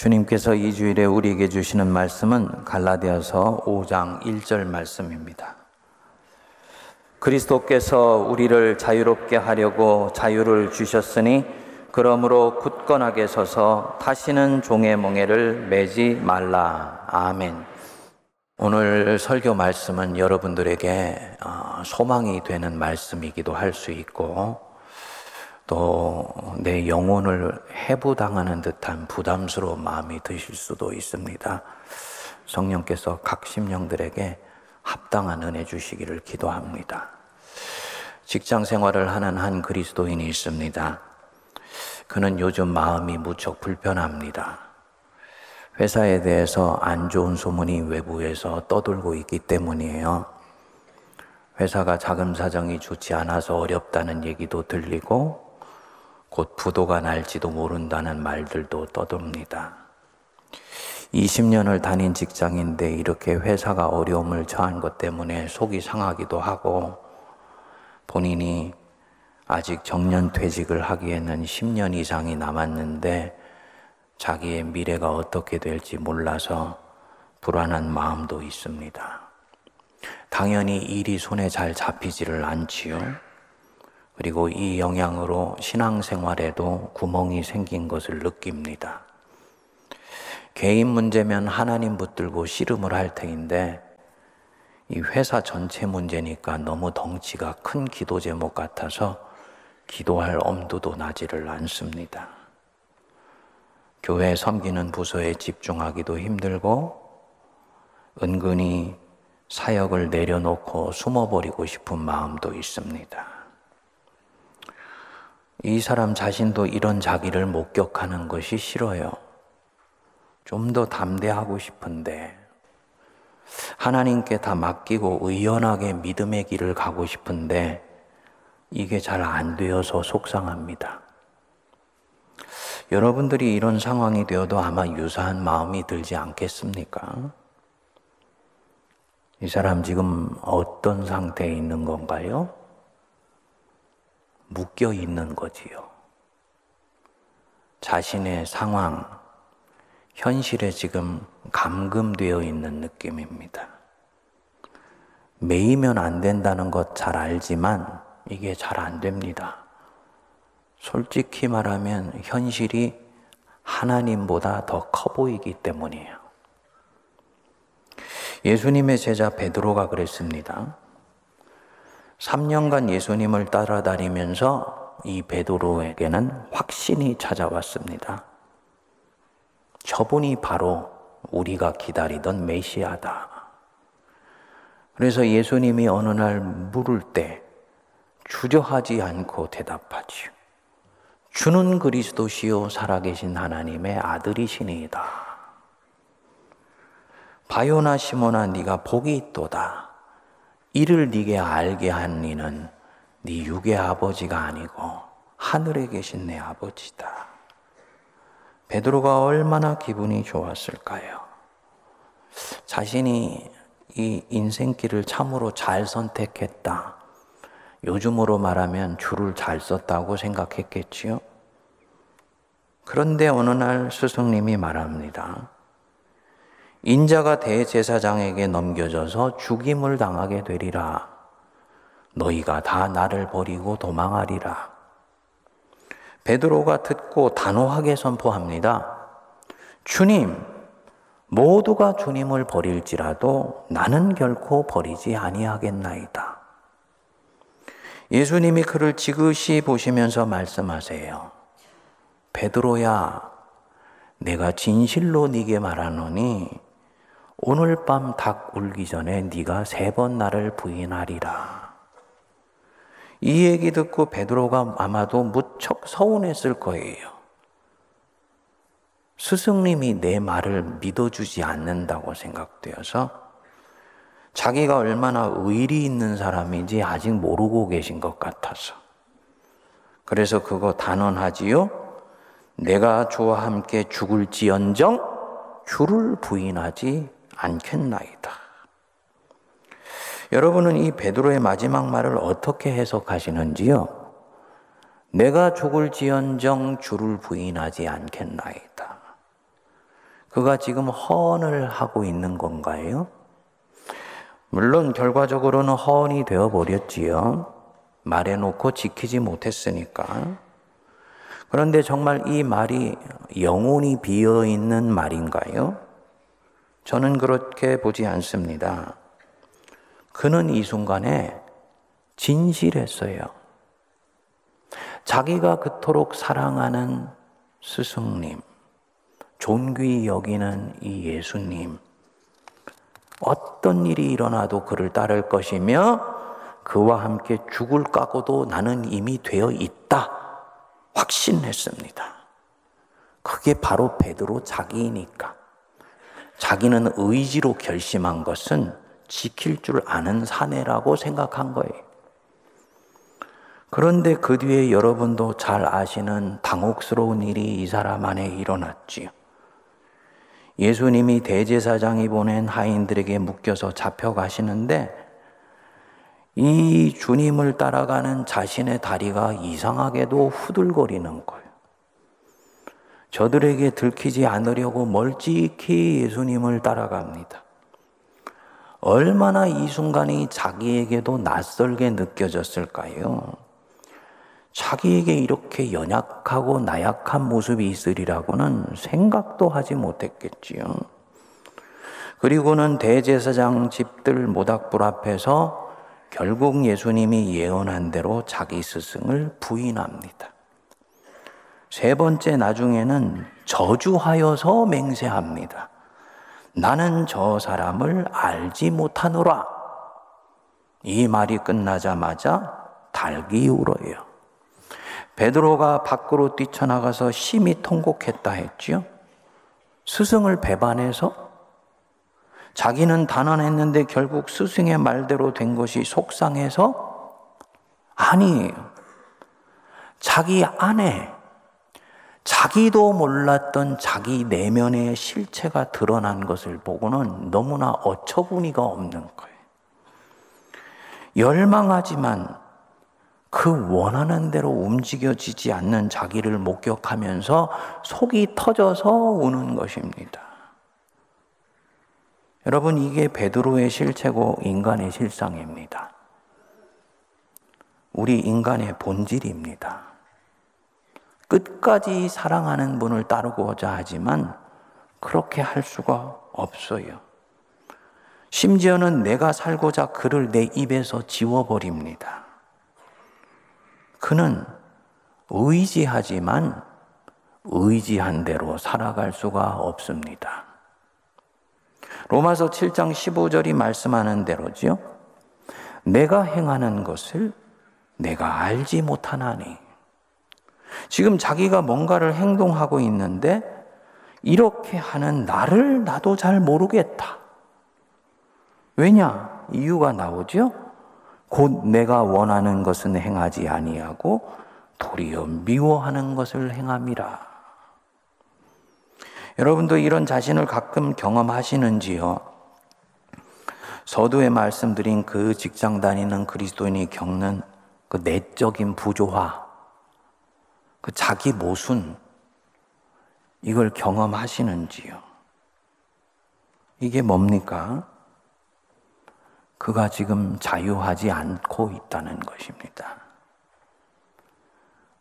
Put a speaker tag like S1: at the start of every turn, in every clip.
S1: 주님께서 이 주일에 우리에게 주시는 말씀은 갈라디아서 5장 1절 말씀입니다. 그리스도께서 우리를 자유롭게 하려고 자유를 주셨으니 그러므로 굳건하게 서서 다시는 종의 멍에를 매지 말라. 아멘. 오늘 설교 말씀은 여러분들에게 어, 소망이 되는 말씀이기도 할 수 있고 또 내 영혼을 해부당하는 듯한 부담스러운 마음이 드실 수도 있습니다. 성령께서 각 심령들에게 합당한 은혜 주시기를 기도합니다. 직장 생활을 하는 한 그리스도인이 있습니다. 그는 요즘 마음이 무척 불편합니다. 회사에 대해서 안 좋은 소문이 외부에서 떠돌고 있기 때문이에요. 회사가 자금 사정이 좋지 않아서 어렵다는 얘기도 들리고 곧 부도가 날지도 모른다는 말들도 떠돌니다 20년을 다닌 직장인데 이렇게 회사가 어려움을 처한 것 때문에 속이 상하기도 하고 본인이 아직 정년 퇴직을 하기에는 10년 이상이 남았는데 자기의 미래가 어떻게 될지 몰라서 불안한 마음도 있습니다. 당연히 일이 손에 잘 잡히지를 않지요. 그리고 이 영향으로 신앙생활에도 구멍이 생긴 것을 느낍니다. 개인 문제면 하나님 붙들고 씨름을 할 테인데 이 회사 전체 문제니까 너무 덩치가 큰 기도 제목 같아서 기도할 엄두도 나지를 않습니다. 교회 섬기는 부서에 집중하기도 힘들고 은근히 사역을 내려놓고 숨어버리고 싶은 마음도 있습니다. 이 사람 자신도 이런 자기를 목격하는 것이 싫어요. 좀 더 담대하고 싶은데, 하나님께 다 맡기고 의연하게 믿음의 길을 가고 싶은데, 이게 잘 안 되어서 속상합니다. 여러분들이 이런 상황이 되어도 아마 유사한 마음이 들지 않겠습니까? 이 사람 지금 어떤 상태에 있는 건가요? 묶여 있는 거지요. 자신의 상황, 현실에 지금 감금되어 있는 느낌입니다. 매이면 안 된다는 것 잘 알지만 이게 잘 안 됩니다. 솔직히 말하면 현실이 하나님보다 더 커 보이기 때문이에요. 예수님의 제자 베드로가 그랬습니다. 3년간 예수님을 따라다니면서 이 베드로에게는 확신이 찾아왔습니다. 저분이 바로 우리가 기다리던 메시아다. 그래서 예수님이 어느 날 물을 때 주저하지 않고 대답하지요. 주는 그리스도시요 살아계신 하나님의 아들이시니이다. 바요나 시모나 네가 복이 있도다. 이를 네게 알게 한 이는 네 육의 아버지가 아니고 하늘에 계신 내 아버지다. 베드로가 얼마나 기분이 좋았을까요? 자신이 이 인생길을 참으로 잘 선택했다. 요즘으로 말하면 줄을 잘 썼다고 생각했겠지요. 그런데 어느 날 스승님이 말합니다. 인자가 대제사장에게 넘겨져서 죽임을 당하게 되리라. 너희가 다 나를 버리고 도망하리라. 베드로가 듣고 단호하게 선포합니다. 주님, 모두가 주님을 버릴지라도 나는 결코 버리지 아니하겠나이다. 예수님이 그를 지그시 보시면서 말씀하세요. 베드로야, 내가 진실로 네게 말하노니 오늘 밤 닭 울기 전에 네가 세 번 나를 부인하리라. 이 얘기 듣고 베드로가 아마도 무척 서운했을 거예요. 스승님이 내 말을 믿어주지 않는다고 생각되어서 자기가 얼마나 의리 있는 사람인지 아직 모르고 계신 것 같아서. 그래서 그거 단언하지요? 내가 주와 함께 죽을지언정 주를 부인하지 않겠나이다. 여러분은 이 베드로의 마지막 말을 어떻게 해석하시는지요? 내가 죽을지언정 주를 부인하지 않겠나이다. 그가 지금 헌을 하고 있는 건가요? 물론 결과적으로는 헌이 되어 버렸지요. 말해놓고 지키지 못했으니까. 그런데 정말 이 말이 영혼이 비어 있는 말인가요? 저는 그렇게 보지 않습니다. 그는 이 순간에 진실했어요. 자기가 그토록 사랑하는 스승님, 존귀 여기는 이 예수님, 어떤 일이 일어나도 그를 따를 것이며 그와 함께 죽을 각오도 나는 이미 되어 있다. 확신했습니다. 그게 바로 베드로 자기이니까. 자기는 의지로 결심한 것은 지킬 줄 아는 사내라고 생각한 거예요. 그런데 그 뒤에 여러분도 잘 아시는 당혹스러운 일이 이 사람 안에 일어났지요. 예수님이 대제사장이 보낸 하인들에게 묶여서 잡혀가시는데 이 주님을 따라가는 자신의 다리가 이상하게도 후들거리는 거예요. 저들에게 들키지 않으려고 멀찍이 예수님을 따라갑니다. 얼마나 이 순간이 자기에게도 낯설게 느껴졌을까요? 자기에게 이렇게 연약하고 나약한 모습이 있으리라고는 생각도 하지 못했겠지요. 그리고는 대제사장 집들 모닥불 앞에서 결국 예수님이 예언한 대로 자기 스승을 부인합니다. 세 번째 나중에는 저주하여서 맹세합니다. 나는 저 사람을 알지 못하노라. 이 말이 끝나자마자 달기 울어요. 베드로가 밖으로 뛰쳐나가서 심히 통곡했다 했지요. 스승을 배반해서 자기는 단언했는데 결국 스승의 말대로 된 것이 속상해서 아니에요. 자기 안에 자기도 몰랐던 자기 내면의 실체가 드러난 것을 보고는 너무나 어처구니가 없는 거예요. 열망하지만 그 원하는 대로 움직여지지 않는 자기를 목격하면서 속이 터져서 우는 것입니다. 여러분, 이게 베드로의 실체고 인간의 실상입니다. 우리 인간의 본질입니다. 끝까지 사랑하는 분을 따르고자 하지만 그렇게 할 수가 없어요. 심지어는 내가 살고자 그를 내 입에서 지워버립니다. 그는 의지하지만 의지한 대로 살아갈 수가 없습니다. 로마서 7장 15절이 말씀하는 대로지요. 내가 행하는 것을 내가 알지 못하나니. 지금 자기가 뭔가를 행동하고 있는데 이렇게 하는 나를 나도 잘 모르겠다. 왜냐? 이유가 나오죠? 곧 내가 원하는 것은 행하지 아니하고 도리어 미워하는 것을 행함이라. 여러분도 이런 자신을 가끔 경험하시는지요? 서두에 말씀드린 그 직장 다니는 그리스도인이 겪는 그 내적인 부조화, 그 자기 모순, 이걸 경험하시는지요? 이게 뭡니까? 그가 지금 자유하지 않고 있다는 것입니다.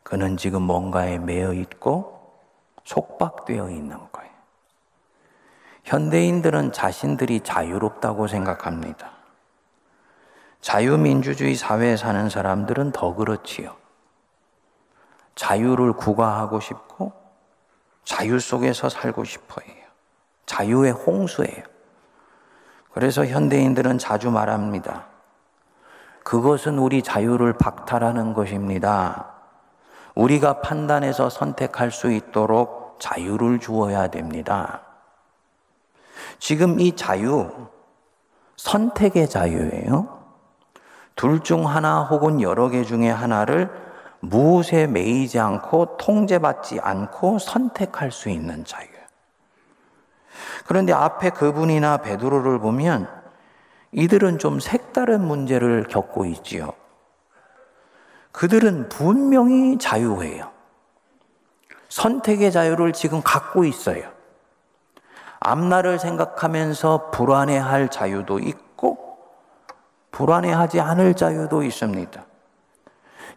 S1: 그는 지금 뭔가에 매여 있고 속박되어 있는 거예요. 현대인들은 자신들이 자유롭다고 생각합니다. 자유민주주의 사회에 사는 사람들은 더 그렇지요. 자유를 구가하고 싶고 자유 속에서 살고 싶어 해요. 자유의 홍수예요. 그래서 현대인들은 자주 말합니다. 그것은 우리 자유를 박탈하는 것입니다. 우리가 판단해서 선택할 수 있도록 자유를 주어야 됩니다. 지금 이 자유, 선택의 자유예요. 둘 중 하나 혹은 여러 개 중에 하나를 무엇에 매이지 않고 통제받지 않고 선택할 수 있는 자유. 그런데 앞에 그분이나 베드로를 보면 이들은 좀 색다른 문제를 겪고 있지요. 그들은 분명히 자유예요. 선택의 자유를 지금 갖고 있어요. 앞날을 생각하면서 불안해할 자유도 있고 불안해하지 않을 자유도 있습니다.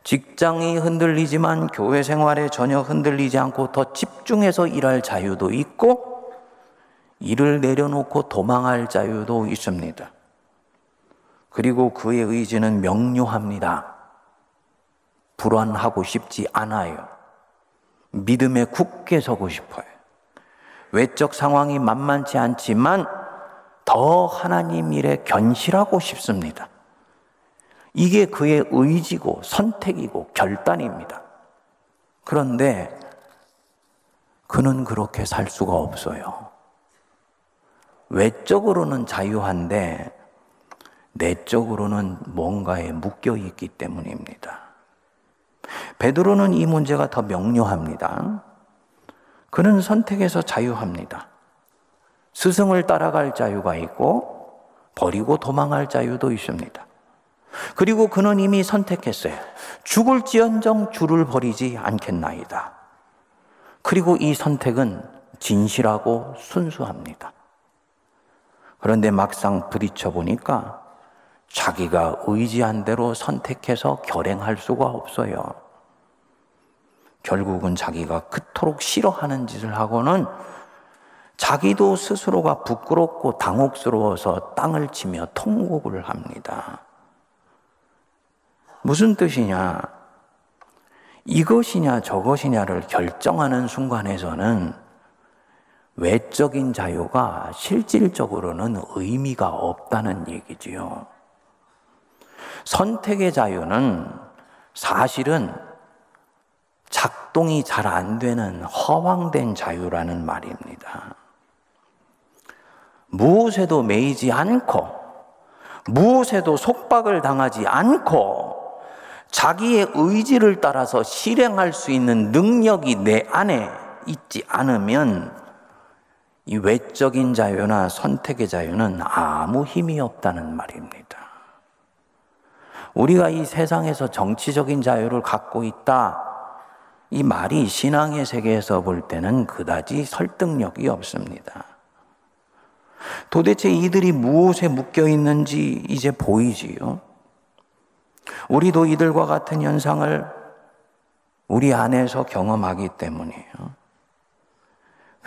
S1: 직장이 흔들리지만 교회 생활에 전혀 흔들리지 않고 더 집중해서 일할 자유도 있고 일을 내려놓고 도망할 자유도 있습니다. 그리고 그의 의지는 명료합니다. 불안하고 싶지 않아요. 믿음에 굳게 서고 싶어요. 외적 상황이 만만치 않지만 더 하나님 일에 견실하고 싶습니다. 이게 그의 의지고 선택이고 결단입니다. 그런데 그는 그렇게 살 수가 없어요. 외적으로는 자유한데 내적으로는 뭔가에 묶여 있기 때문입니다. 베드로는 이 문제가 더 명료합니다. 그는 선택에서 자유합니다. 스승을 따라갈 자유가 있고 버리고 도망할 자유도 있습니다. 그리고 그는 이미 선택했어요. 죽을지언정 주를 버리지 않겠나이다. 그리고 이 선택은 진실하고 순수합니다. 그런데 막상 부딪혀 보니까 자기가 의지한 대로 선택해서 결행할 수가 없어요. 결국은 자기가 그토록 싫어하는 짓을 하고는 자기도 스스로가 부끄럽고 당혹스러워서 땅을 치며 통곡을 합니다. 무슨 뜻이냐? 이것이냐 저것이냐를 결정하는 순간에서는 외적인 자유가 실질적으로는 의미가 없다는 얘기지요. 선택의 자유는 사실은 작동이 잘 안 되는 허황된 자유라는 말입니다. 무엇에도 매이지 않고, 무엇에도 속박을 당하지 않고, 자기의 의지를 따라서 실행할 수 있는 능력이 내 안에 있지 않으면 이 외적인 자유나 선택의 자유는 아무 힘이 없다는 말입니다. 우리가 이 세상에서 정치적인 자유를 갖고 있다. 이 말이 신앙의 세계에서 볼 때는 그다지 설득력이 없습니다. 도대체 이들이 무엇에 묶여 있는지 이제 보이지요. 우리도 이들과 같은 현상을 우리 안에서 경험하기 때문이에요.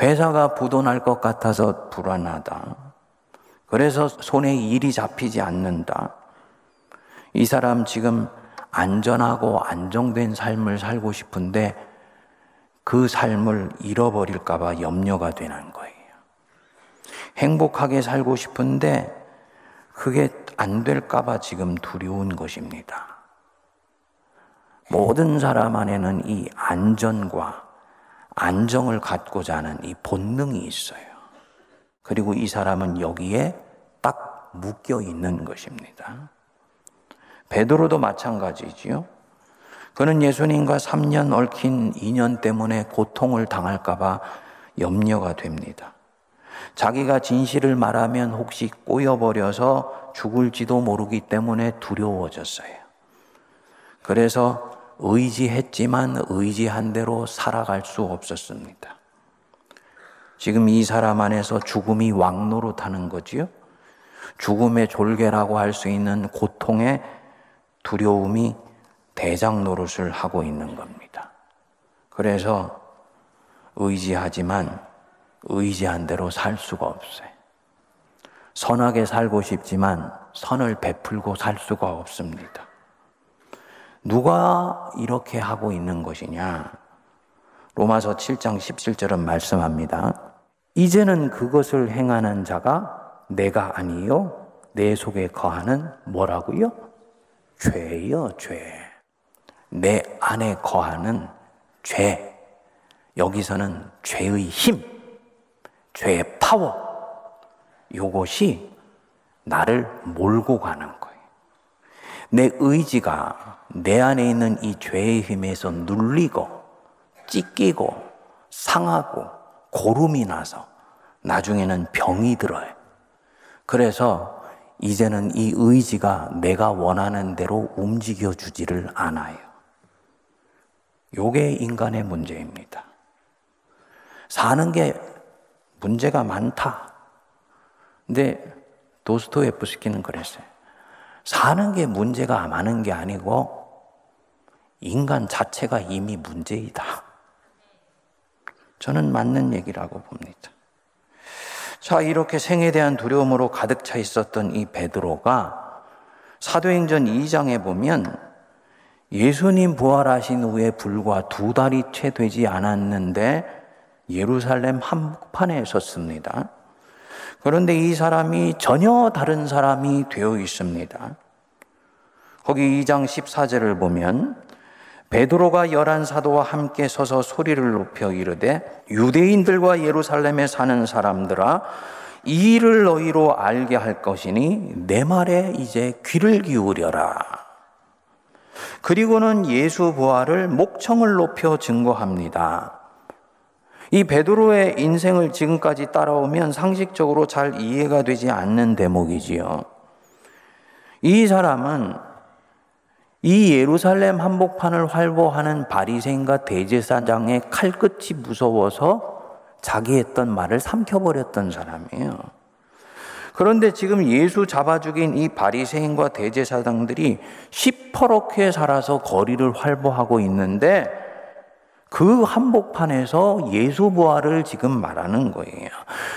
S1: 회사가 부도날 것 같아서 불안하다. 그래서 손에 일이 잡히지 않는다. 이 사람 지금 안전하고 안정된 삶을 살고 싶은데 그 삶을 잃어버릴까봐 염려가 되는 거예요. 행복하게 살고 싶은데 그게 안 될까봐 지금 두려운 것입니다. 모든 사람 안에는 이 안전과 안정을 갖고자 하는 이 본능이 있어요. 그리고 이 사람은 여기에 딱 묶여 있는 것입니다. 베드로도 마찬가지지요. 그는 예수님과 3년 얽힌 인연 때문에 고통을 당할까봐 염려가 됩니다. 자기가 진실을 말하면 혹시 꼬여버려서 죽을지도 모르기 때문에 두려워졌어요. 그래서 의지했지만 의지한 대로 살아갈 수 없었습니다. 지금 이 사람 안에서 죽음이 왕노릇하는 거지요. 죽음의 졸개라고 할 수 있는 고통의 두려움이 대장 노릇을 하고 있는 겁니다. 그래서 의지하지만 의지한 대로 살 수가 없어요. 선하게 살고 싶지만 선을 베풀고 살 수가 없습니다. 누가 이렇게 하고 있는 것이냐? 로마서 7장 17절은 말씀합니다. 이제는 그것을 행하는 자가 내가 아니요 내 속에 거하는 뭐라고요? 죄요, 죄. 내 안에 거하는 죄. 여기서는 죄의 힘, 죄의 파워. 이것이 나를 몰고 가는 거예요. 내 의지가 내 안에 있는 이 죄의 힘에서 눌리고, 찢기고, 상하고, 고름이 나서 나중에는 병이 들어요. 그래서 이제는 이 의지가 내가 원하는 대로 움직여 주지를 않아요. 요게 인간의 문제입니다. 사는 게 문제가 많다. 근데 도스토예프스키는 그랬어요. 사는 게 문제가 많은 게 아니고 인간 자체가 이미 문제이다. 저는 맞는 얘기라고 봅니다. 자, 이렇게 생에 대한 두려움으로 가득 차 있었던 이 베드로가 사도행전 2장에 보면 예수님 부활하신 후에 불과 두 달이 채 되지 않았는데 예루살렘 한복판에 섰습니다. 그런데 이 사람이 전혀 다른 사람이 되어 있습니다. 거기 2장 14절을 보면 베드로가 열한 사도와 함께 서서 소리를 높여 이르되 유대인들과 예루살렘에 사는 사람들아 이 일을 너희로 알게 할 것이니 내 말에 이제 귀를 기울여라. 그리고는 예수 부활을 목청을 높여 증거합니다. 이 베드로의 인생을 지금까지 따라오면 상식적으로 잘 이해가 되지 않는 대목이지요. 이 사람은 이 예루살렘 한복판을 활보하는 바리새인과 대제사장의 칼끝이 무서워서 자기 했던 말을 삼켜버렸던 사람이에요. 그런데 지금 예수 잡아 죽인 이 바리새인과 대제사장들이 시퍼렇게 살아서 거리를 활보하고 있는데 그 한복판에서 예수 부활을 지금 말하는 거예요.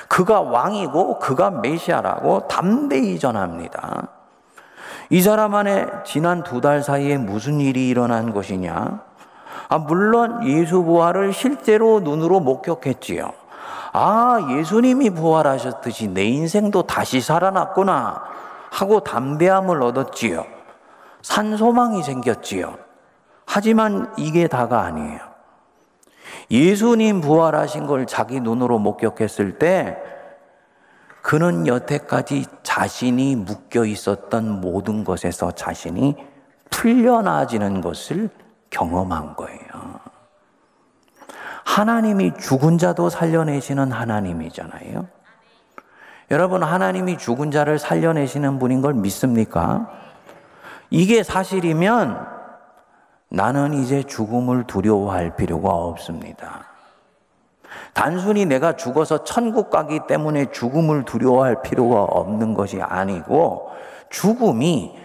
S1: 그가 왕이고 그가 메시아라고 담대히 전합니다. 이 사람 안에 지난 두 달 사이에 무슨 일이 일어난 것이냐? 아, 물론 예수 부활을 실제로 눈으로 목격했지요. 아, 예수님이 부활하셨듯이 내 인생도 다시 살아났구나 하고 담대함을 얻었지요. 산소망이 생겼지요. 하지만 이게 다가 아니에요. 예수님 부활하신 걸 자기 눈으로 목격했을 때 그는 여태까지 자신이 묶여 있었던 모든 것에서 자신이 풀려나지는 것을 경험한 거예요. 하나님이 죽은 자도 살려내시는 하나님이잖아요. 여러분, 하나님이 죽은 자를 살려내시는 분인 걸 믿습니까? 이게 사실이면 나는 이제 죽음을 두려워할 필요가 없습니다. 단순히 내가 죽어서 천국 가기 때문에 죽음을 두려워할 필요가 없는 것이 아니고 죽음이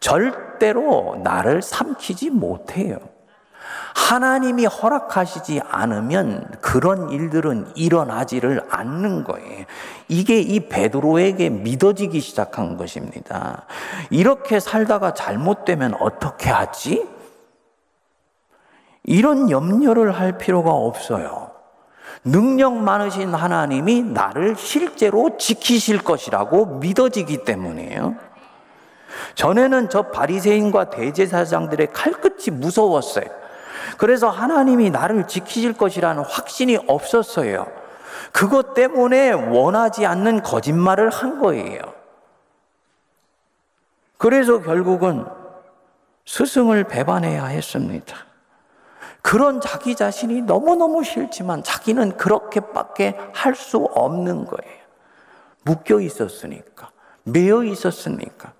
S1: 절대로 나를 삼키지 못해요. 하나님이 허락하시지 않으면 그런 일들은 일어나지를 않는 거예요. 이게 이 베드로에게 믿어지기 시작한 것입니다. 이렇게 살다가 잘못되면 어떻게 하지? 이런 염려를 할 필요가 없어요. 능력 많으신 하나님이 나를 실제로 지키실 것이라고 믿어지기 때문이에요. 전에는 저 바리새인과 대제사장들의 칼끝이 무서웠어요. 그래서 하나님이 나를 지키실 것이라는 확신이 없었어요. 그것 때문에 원하지 않는 거짓말을 한 거예요. 그래서 결국은 스승을 배반해야 했습니다. 그런 자기 자신이 너무너무 싫지만 자기는 그렇게밖에 할 수 없는 거예요. 묶여 있었으니까, 매여 있었으니까,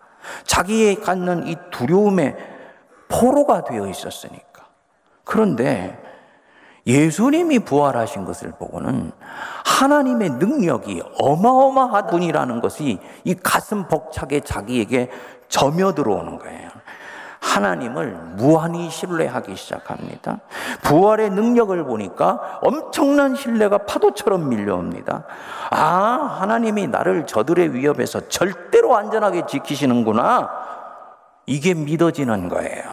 S1: 자기의 갖는 이 두려움의 포로가 되어 있었으니까. 그런데 예수님이 부활하신 것을 보고는 하나님의 능력이 어마어마한 분이라는 것이 이 가슴 벅차게 자기에게 점여 들어오는 거예요. 하나님을 무한히 신뢰하기 시작합니다. 부활의 능력을 보니까 엄청난 신뢰가 파도처럼 밀려옵니다. 아, 하나님이 나를 저들의 위협에서 절대로 안전하게 지키시는구나. 이게 믿어지는 거예요.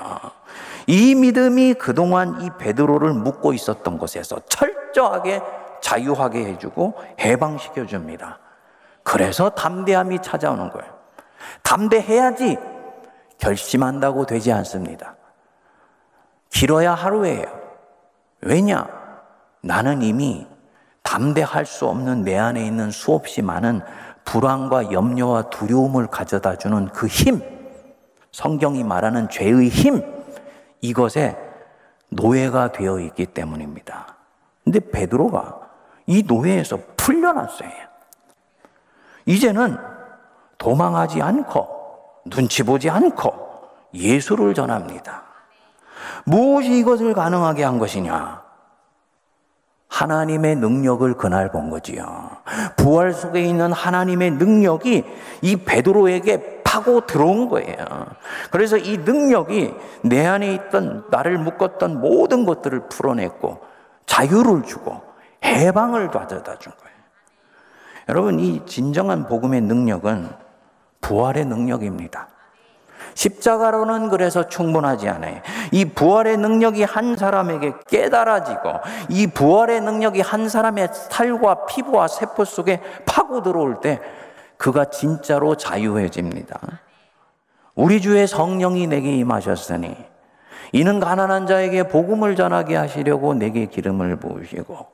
S1: 이 믿음이 그동안 이 베드로를 묶고 있었던 것에서 철저하게 자유하게 해주고 해방시켜 줍니다. 그래서 담대함이 찾아오는 거예요. 담대해야지 결심한다고 되지 않습니다. 길어야 하루예요. 왜냐? 나는 이미 담대할 수 없는 내 안에 있는 수없이 많은 불안과 염려와 두려움을 가져다 주는 그 힘, 성경이 말하는 죄의 힘, 이것에 노예가 되어 있기 때문입니다. 근데 베드로가 이 노예에서 풀려났어요. 이제는 도망하지 않고 눈치 보지 않고 예수를 전합니다. 무엇이 이것을 가능하게 한 것이냐? 하나님의 능력을 그날 본 거지요. 부활 속에 있는 하나님의 능력이 이 베드로에게 파고 들어온 거예요. 그래서 이 능력이 내 안에 있던 나를 묶었던 모든 것들을 풀어냈고 자유를 주고 해방을 가져다 준 거예요. 여러분 이 진정한 복음의 능력은 부활의 능력입니다. 십자가로는 그래서 충분하지 않아요. 이 부활의 능력이 한 사람에게 깨달아지고 이 부활의 능력이 한 사람의 살과 피부와 세포 속에 파고 들어올 때 그가 진짜로 자유해집니다. 우리 주의 성령이 내게 임하셨으니 이는 가난한 자에게 복음을 전하게 하시려고 내게 기름을 부으시고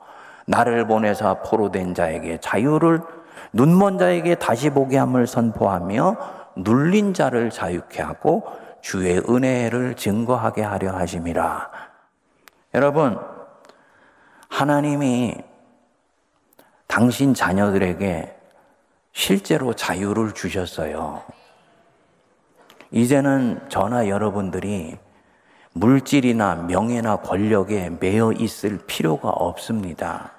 S1: 나를 보내사 포로된 자에게 자유를 눈먼 자에게 다시 보게 함을 선포하며 눌린 자를 자유케 하고 주의 은혜를 증거하게 하려 하심이라. 여러분, 하나님이 당신 자녀들에게 실제로 자유를 주셨어요. 이제는 저나 여러분들이 물질이나 명예나 권력에 매여 있을 필요가 없습니다.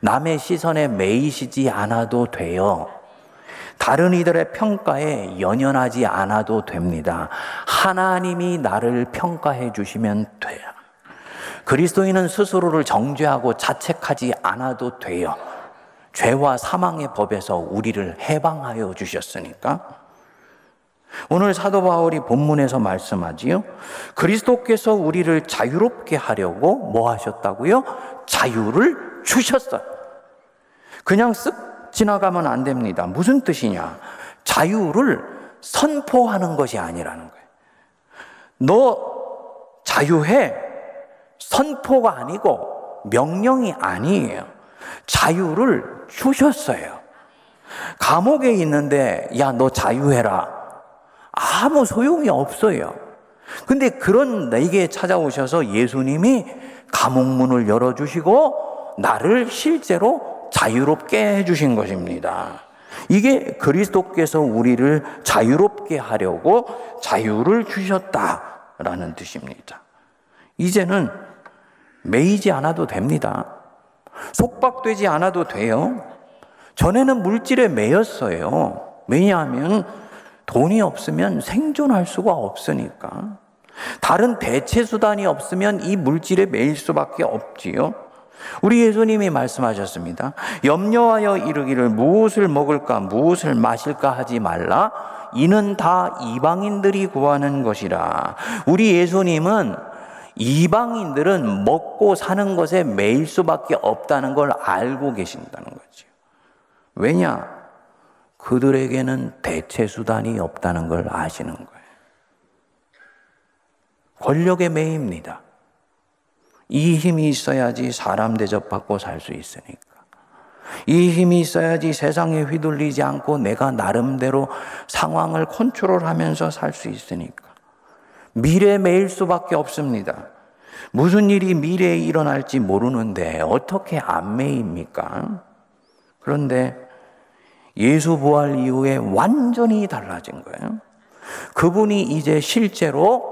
S1: 남의 시선에 매이시지 않아도 돼요. 다른 이들의 평가에 연연하지 않아도 됩니다. 하나님이 나를 평가해 주시면 돼요. 그리스도인은 스스로를 정죄하고 자책하지 않아도 돼요. 죄와 사망의 법에서 우리를 해방하여 주셨으니까. 오늘 사도 바울이 본문에서 말씀하지요. 그리스도께서 우리를 자유롭게 하려고 뭐 하셨다고요? 자유를 주셨어요. 그냥 쓱 지나가면 안 됩니다. 무슨 뜻이냐? 자유를 선포하는 것이 아니라는 거예요. 너 자유해. 선포가 아니고 명령이 아니에요. 자유를 주셨어요. 감옥에 있는데, 야, 너 자유해라. 아무 소용이 없어요. 근데 그런 내게 찾아오셔서 예수님이 감옥문을 열어주시고, 나를 실제로 자유롭게 해주신 것입니다. 이게 그리스도께서 우리를 자유롭게 하려고 자유를 주셨다라는 뜻입니다. 이제는 매이지 않아도 됩니다. 속박되지 않아도 돼요. 전에는 물질에 매였어요. 왜냐하면 돈이 없으면 생존할 수가 없으니까. 다른 대체 수단이 없으면 이 물질에 매일 수밖에 없지요. 우리 예수님이 말씀하셨습니다. 염려하여 이르기를 무엇을 먹을까, 무엇을 마실까 하지 말라. 이는 다 이방인들이 구하는 것이라. 우리 예수님은 이방인들은 먹고 사는 것에 매일 수밖에 없다는 걸 알고 계신다는 거죠. 왜냐? 그들에게는 대체 수단이 없다는 걸 아시는 거예요. 권력에 매입니다. 이 힘이 있어야지 사람 대접받고 살 수 있으니까. 이 힘이 있어야지 세상에 휘둘리지 않고 내가 나름대로 상황을 컨트롤하면서 살 수 있으니까. 미래 매일 수밖에 없습니다. 무슨 일이 미래에 일어날지 모르는데 어떻게 안 매입니까? 그런데 예수 부활 이후에 완전히 달라진 거예요. 그분이 이제 실제로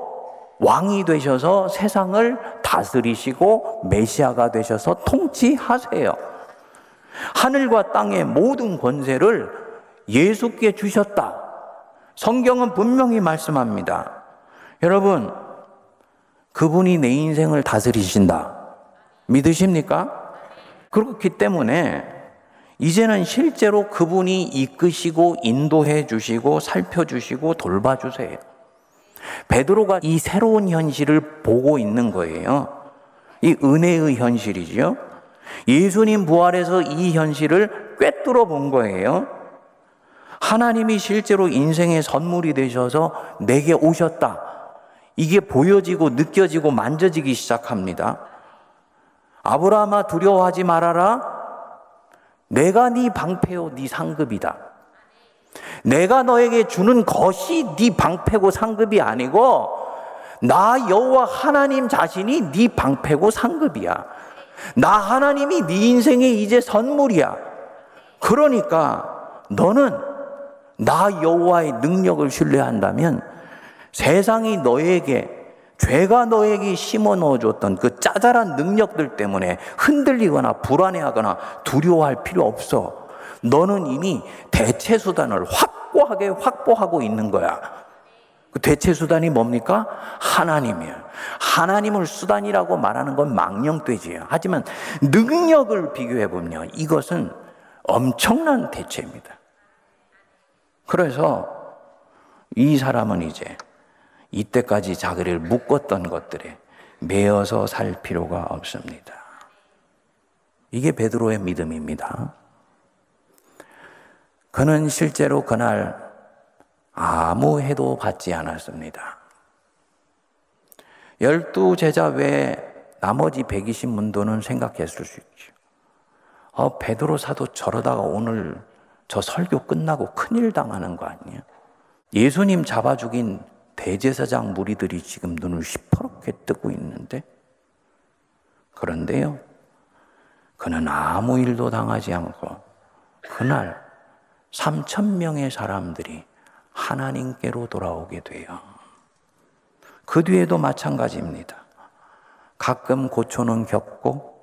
S1: 왕이 되셔서 세상을 다스리시고 메시아가 되셔서 통치하세요. 하늘과 땅의 모든 권세를 예수께 주셨다. 성경은 분명히 말씀합니다. 여러분, 그분이 내 인생을 다스리신다. 믿으십니까? 그렇기 때문에 이제는 실제로 그분이 이끄시고 인도해 주시고 살펴 주시고 돌봐 주세요. 베드로가 이 새로운 현실을 보고 있는 거예요. 이 은혜의 현실이죠. 예수님 부활에서 이 현실을 꿰뚫어 본 거예요. 하나님이 실제로 인생의 선물이 되셔서 내게 오셨다. 이게 보여지고 느껴지고 만져지기 시작합니다. 아브라함아 두려워하지 말아라. 내가 네 방패요 네 상급이다. 내가 너에게 주는 것이 네 방패고 상급이 아니고 나 여호와 하나님 자신이 네 방패고 상급이야. 나 하나님이 네 인생의 이제 선물이야. 그러니까 너는 나 여호와의 능력을 신뢰한다면 세상이 너에게 죄가 너에게 심어 넣어줬던 그 짜잘한 능력들 때문에 흔들리거나 불안해하거나 두려워할 필요 없어. 너는 이미 대체 수단을 확고하게 확보하고 있는 거야. 그 대체 수단이 뭡니까? 하나님이야. 하나님을 수단이라고 말하는 건 망령되지요. 하지만 능력을 비교해 보면 이것은 엄청난 대체입니다. 그래서 이 사람은 이제 이때까지 자기를 묶었던 것들에 매어서 살 필요가 없습니다. 이게 베드로의 믿음입니다. 그는 실제로 그날 아무 해도 받지 않았습니다. 열두 제자 외에 나머지 120문도는 생각했을 수 있죠. 어, 베드로 사도 저러다가 오늘 저 설교 끝나고 큰일 당하는 거 아니야? 예수님 잡아 죽인 대제사장 무리들이 지금 눈을 시퍼렇게 뜨고 있는데 그런데요. 그는 아무 일도 당하지 않고 그날 3천 명의 사람들이 하나님께로 돌아오게 돼요. 그 뒤에도 마찬가지입니다. 가끔 고초는 겪고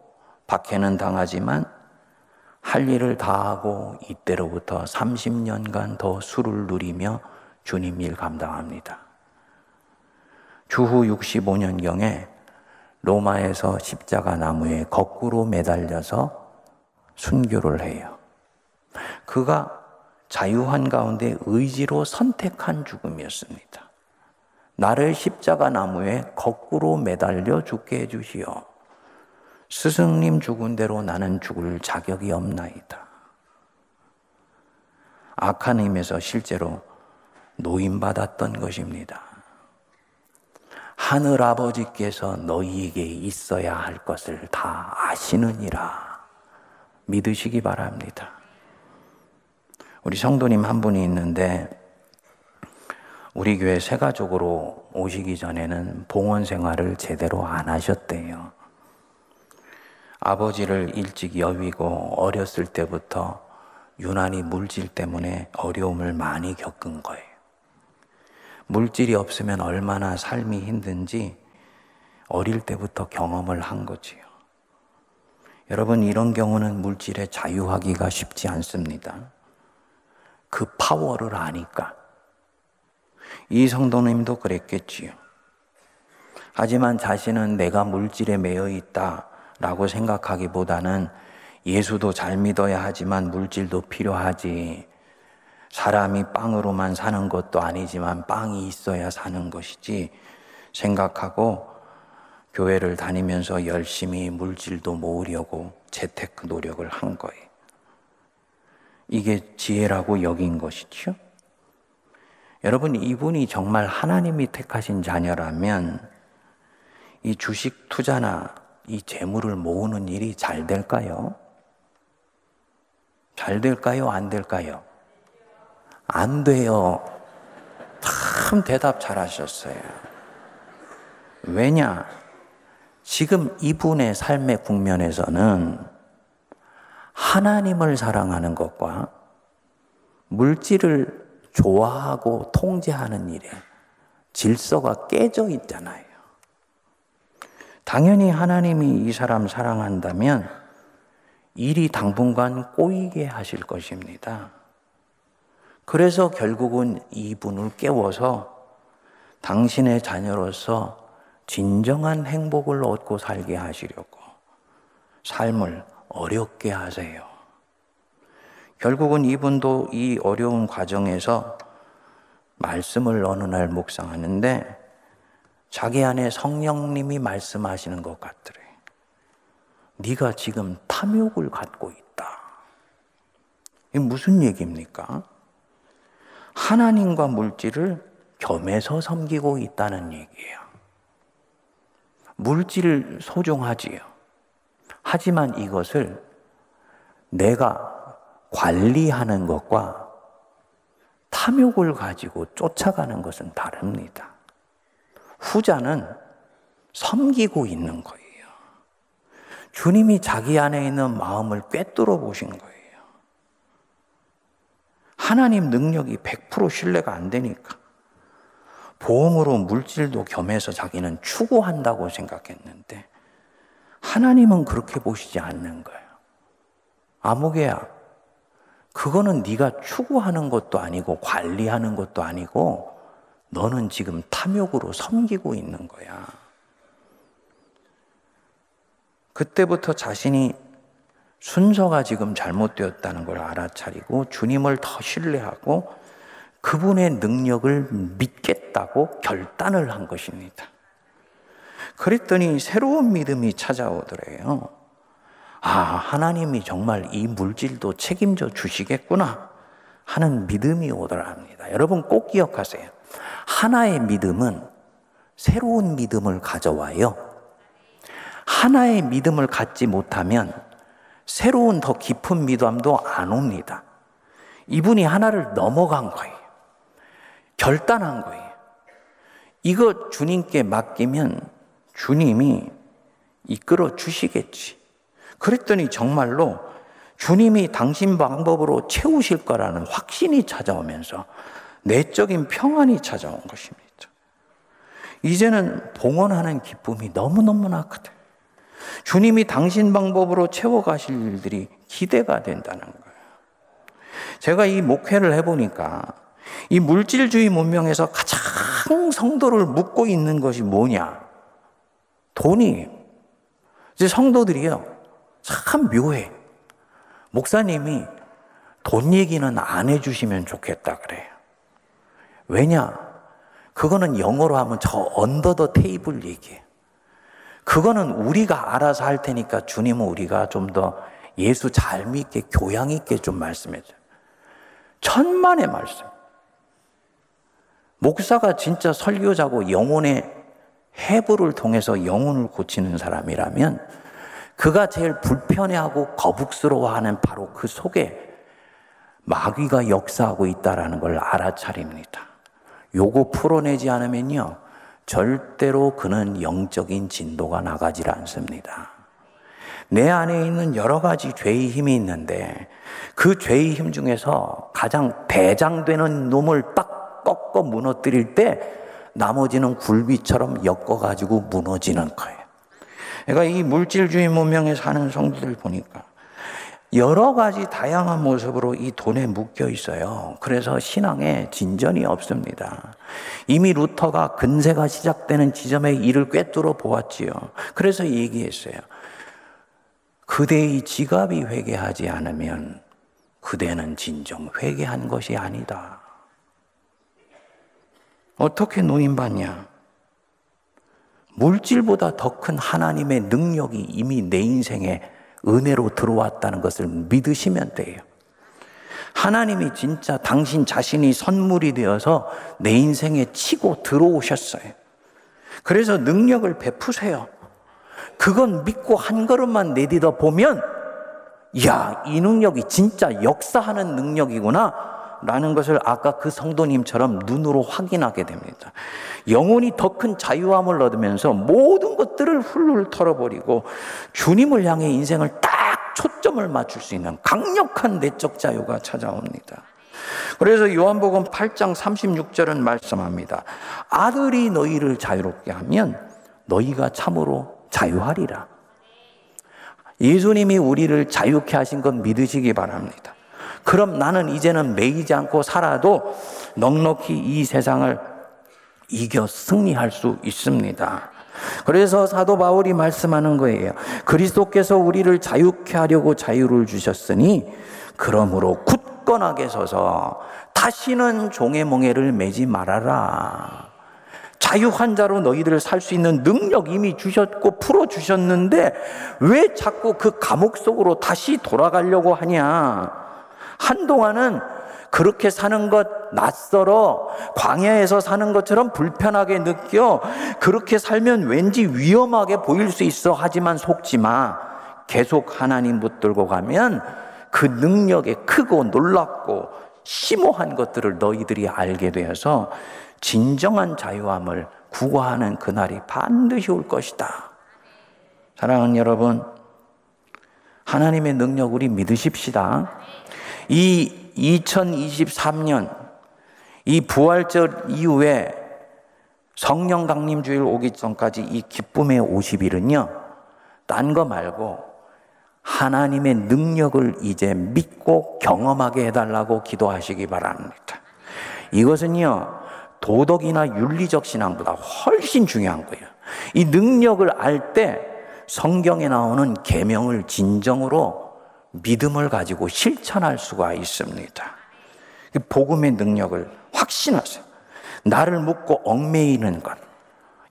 S1: 박해는 당하지만 할 일을 다 하고 이때로부터 30년간 더 술을 누리며 주님 일 감당합니다. 주후 65년경에 로마에서 십자가 나무에 거꾸로 매달려서 순교를 해요. 그가 자유한 가운데 의지로 선택한 죽음이었습니다. 나를 십자가 나무에 거꾸로 매달려 죽게 해주시오. 스승님 죽은 대로 나는 죽을 자격이 없나이다. 악한 힘에서 실제로 노임받았던 것입니다. 하늘 아버지께서 너희에게 있어야 할 것을 다 아시느니라. 믿으시기 바랍니다. 우리 성도님 한 분이 있는데, 우리 교회 새 가족으로 오시기 전에는 봉헌 생활을 제대로 안 하셨대요. 아버지를 일찍 여위고 어렸을 때부터 유난히 물질 때문에 어려움을 많이 겪은 거예요. 물질이 없으면 얼마나 삶이 힘든지 어릴 때부터 경험을 한 거지요. 여러분, 이런 경우는 물질에 자유하기가 쉽지 않습니다. 그 파워를 아니까. 이 성도님도 그랬겠지요. 하지만 자신은 내가 물질에 매여 있다라고 생각하기보다는 예수도 잘 믿어야 하지만 물질도 필요하지. 사람이 빵으로만 사는 것도 아니지만 빵이 있어야 사는 것이지 생각하고 교회를 다니면서 열심히 물질도 모으려고 재테크 노력을 한 거예요. 이게 지혜라고 여긴 것이죠. 여러분, 이분이 정말 하나님이 택하신 자녀라면 이 주식 투자나 이 재물을 모으는 일이 잘 될까요? 잘 될까요? 안 될까요? 안 돼요. 참 대답 잘 하셨어요. 왜냐? 지금 이분의 삶의 국면에서는 하나님을 사랑하는 것과 물질을 좋아하고 통제하는 일에 질서가 깨져 있잖아요. 당연히 하나님이 이 사람 사랑한다면 일이 당분간 꼬이게 하실 것입니다. 그래서 결국은 이분을 깨워서 당신의 자녀로서 진정한 행복을 얻고 살게 하시려고 삶을 어렵게 하세요. 결국은 이분도 이 어려운 과정에서 말씀을 어느 날 묵상하는데 자기 안에 성령님이 말씀하시는 것 같더래. 네가 지금 탐욕을 갖고 있다. 이게 무슨 얘기입니까? 하나님과 물질을 겸해서 섬기고 있다는 얘기예요. 물질을 소중하지요. 하지만 이것을 내가 관리하는 것과 탐욕을 가지고 쫓아가는 것은 다릅니다. 후자는 섬기고 있는 거예요. 주님이 자기 안에 있는 마음을 꿰뚫어 보신 거예요. 하나님 능력이 100% 신뢰가 안 되니까. 보험으로 물질도 겸해서 자기는 추구한다고 생각했는데 하나님은 그렇게 보시지 않는 거예요. 아무개야, 그거는 네가 추구하는 것도 아니고 관리하는 것도 아니고 너는 지금 탐욕으로 섬기고 있는 거야. 그때부터 자신이 순서가 지금 잘못되었다는 걸 알아차리고 주님을 더 신뢰하고 그분의 능력을 믿겠다고 결단을 한 것입니다. 그랬더니 새로운 믿음이 찾아오더래요. 아, 하나님이 정말 이 물질도 책임져 주시겠구나 하는 믿음이 오더라 합니다. 여러분 꼭 기억하세요. 하나의 믿음은 새로운 믿음을 가져와요. 하나의 믿음을 갖지 못하면 새로운 더 깊은 믿음도 안 옵니다. 이분이 하나를 넘어간 거예요. 결단한 거예요. 이거 주님께 맡기면 주님이 이끌어 주시겠지. 그랬더니 정말로 주님이 당신 방법으로 채우실 거라는 확신이 찾아오면서 내적인 평안이 찾아온 것입니다. 이제는 봉헌하는 기쁨이 너무너무나 크다. 주님이 당신 방법으로 채워가실 일들이 기대가 된다는 거예요. 제가 이 목회를 해보니까 이 물질주의 문명에서 가장 성도를 묶고 있는 것이 뭐냐? 돈이. 이제 성도들이요. 참 묘해. 목사님이 돈 얘기는 안 해주시면 좋겠다 그래요. 왜냐? 그거는 영어로 하면 저 언더 더 테이블 얘기예요. 그거는 우리가 알아서 할 테니까 주님은 우리가 좀 더 예수 잘 믿게 교양 있게 좀 말씀해 줘요. 천만의 말씀. 목사가 진짜 설교자고 영혼의 해부를 통해서 영혼을 고치는 사람이라면 그가 제일 불편해하고 거북스러워하는 바로 그 속에 마귀가 역사하고 있다라는 걸 알아차립니다. 요거 풀어내지 않으면요. 절대로 그는 영적인 진도가 나가질 않습니다. 내 안에 있는 여러 가지 죄의 힘이 있는데 그 죄의 힘 중에서 가장 대장되는 놈을 딱 꺾어 무너뜨릴 때 나머지는 굴비처럼 엮어가지고 무너지는 거예요. 그러니까 이 물질주의 문명에 사는 성도들 보니까 여러 가지 다양한 모습으로 이 돈에 묶여 있어요. 그래서 신앙에 진전이 없습니다. 이미 루터가 근세가 시작되는 지점에 이를 꿰뚫어 보았지요. 그래서 얘기했어요. 그대의 지갑이 회개하지 않으면 그대는 진정 회개한 것이 아니다. 어떻게 노인받냐? 물질보다 더 큰 하나님의 능력이 이미 내 인생에 은혜로 들어왔다는 것을 믿으시면 돼요. 하나님이 진짜 당신 자신이 선물이 되어서 내 인생에 치고 들어오셨어요. 그래서 능력을 베푸세요. 그건 믿고 한 걸음만 내딛어 보면, 야, 이 능력이 진짜 역사하는 능력이구나. 라는 것을 아까 그 성도님처럼 눈으로 확인하게 됩니다. 영혼이 더 큰 자유함을 얻으면서 모든 것들을 훌훌 털어버리고 주님을 향해 인생을 딱 초점을 맞출 수 있는 강력한 내적 자유가 찾아옵니다. 그래서 요한복음 8장 36절은 말씀합니다. 아들이 너희를 자유롭게 하면 너희가 참으로 자유하리라. 예수님이 우리를 자유케 하신 건 믿으시기 바랍니다. 그럼 나는 이제는 매이지 않고 살아도 넉넉히 이 세상을 이겨 승리할 수 있습니다. 그래서 사도 바울이 말씀하는 거예요. 그리스도께서 우리를 자유케 하려고 자유를 주셨으니 그러므로 굳건하게 서서 다시는 종의 멍에를 매지 말아라. 자유한 자로 너희들을 살 수 있는 능력 이미 주셨고 풀어 주셨는데 왜 자꾸 그 감옥 속으로 다시 돌아가려고 하냐? 한동안은 그렇게 사는 것 낯설어 광야에서 사는 것처럼 불편하게 느껴 그렇게 살면 왠지 위험하게 보일 수 있어 하지만 속지 마 계속 하나님 붙들고 가면 그 능력에 크고 놀랍고 심오한 것들을 너희들이 알게 되어서 진정한 자유함을 구가하는 그날이 반드시 올 것이다. 사랑하는 여러분, 하나님의 능력 우리 믿으십시다. 이 2023년 이 부활절 이후에 성령 강림 주일 오기 전까지 이 기쁨의 50일은요, 딴 거 말고 하나님의 능력을 이제 믿고 경험하게 해달라고 기도하시기 바랍니다. 이것은요, 도덕이나 윤리적 신앙보다 훨씬 중요한 거예요. 이 능력을 알 때 성경에 나오는 계명을 진정으로 믿음을 가지고 실천할 수가 있습니다. 복음의 능력을 확신하세요. 나를 묻고 얽매이는 것.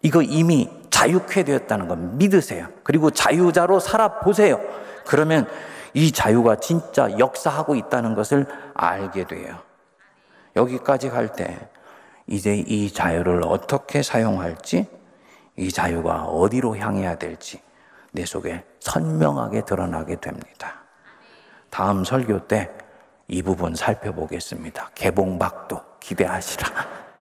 S1: 이거 이미 자유케 되었다는 것 믿으세요. 그리고 자유자로 살아보세요. 그러면 이 자유가 진짜 역사하고 있다는 것을 알게 돼요. 여기까지 갈 때 이제 이 자유를 어떻게 사용할지, 이 자유가 어디로 향해야 될지 내 속에 선명하게 드러나게 됩니다. 다음 설교 때 이 부분 살펴보겠습니다. 개봉박도 기대하시라.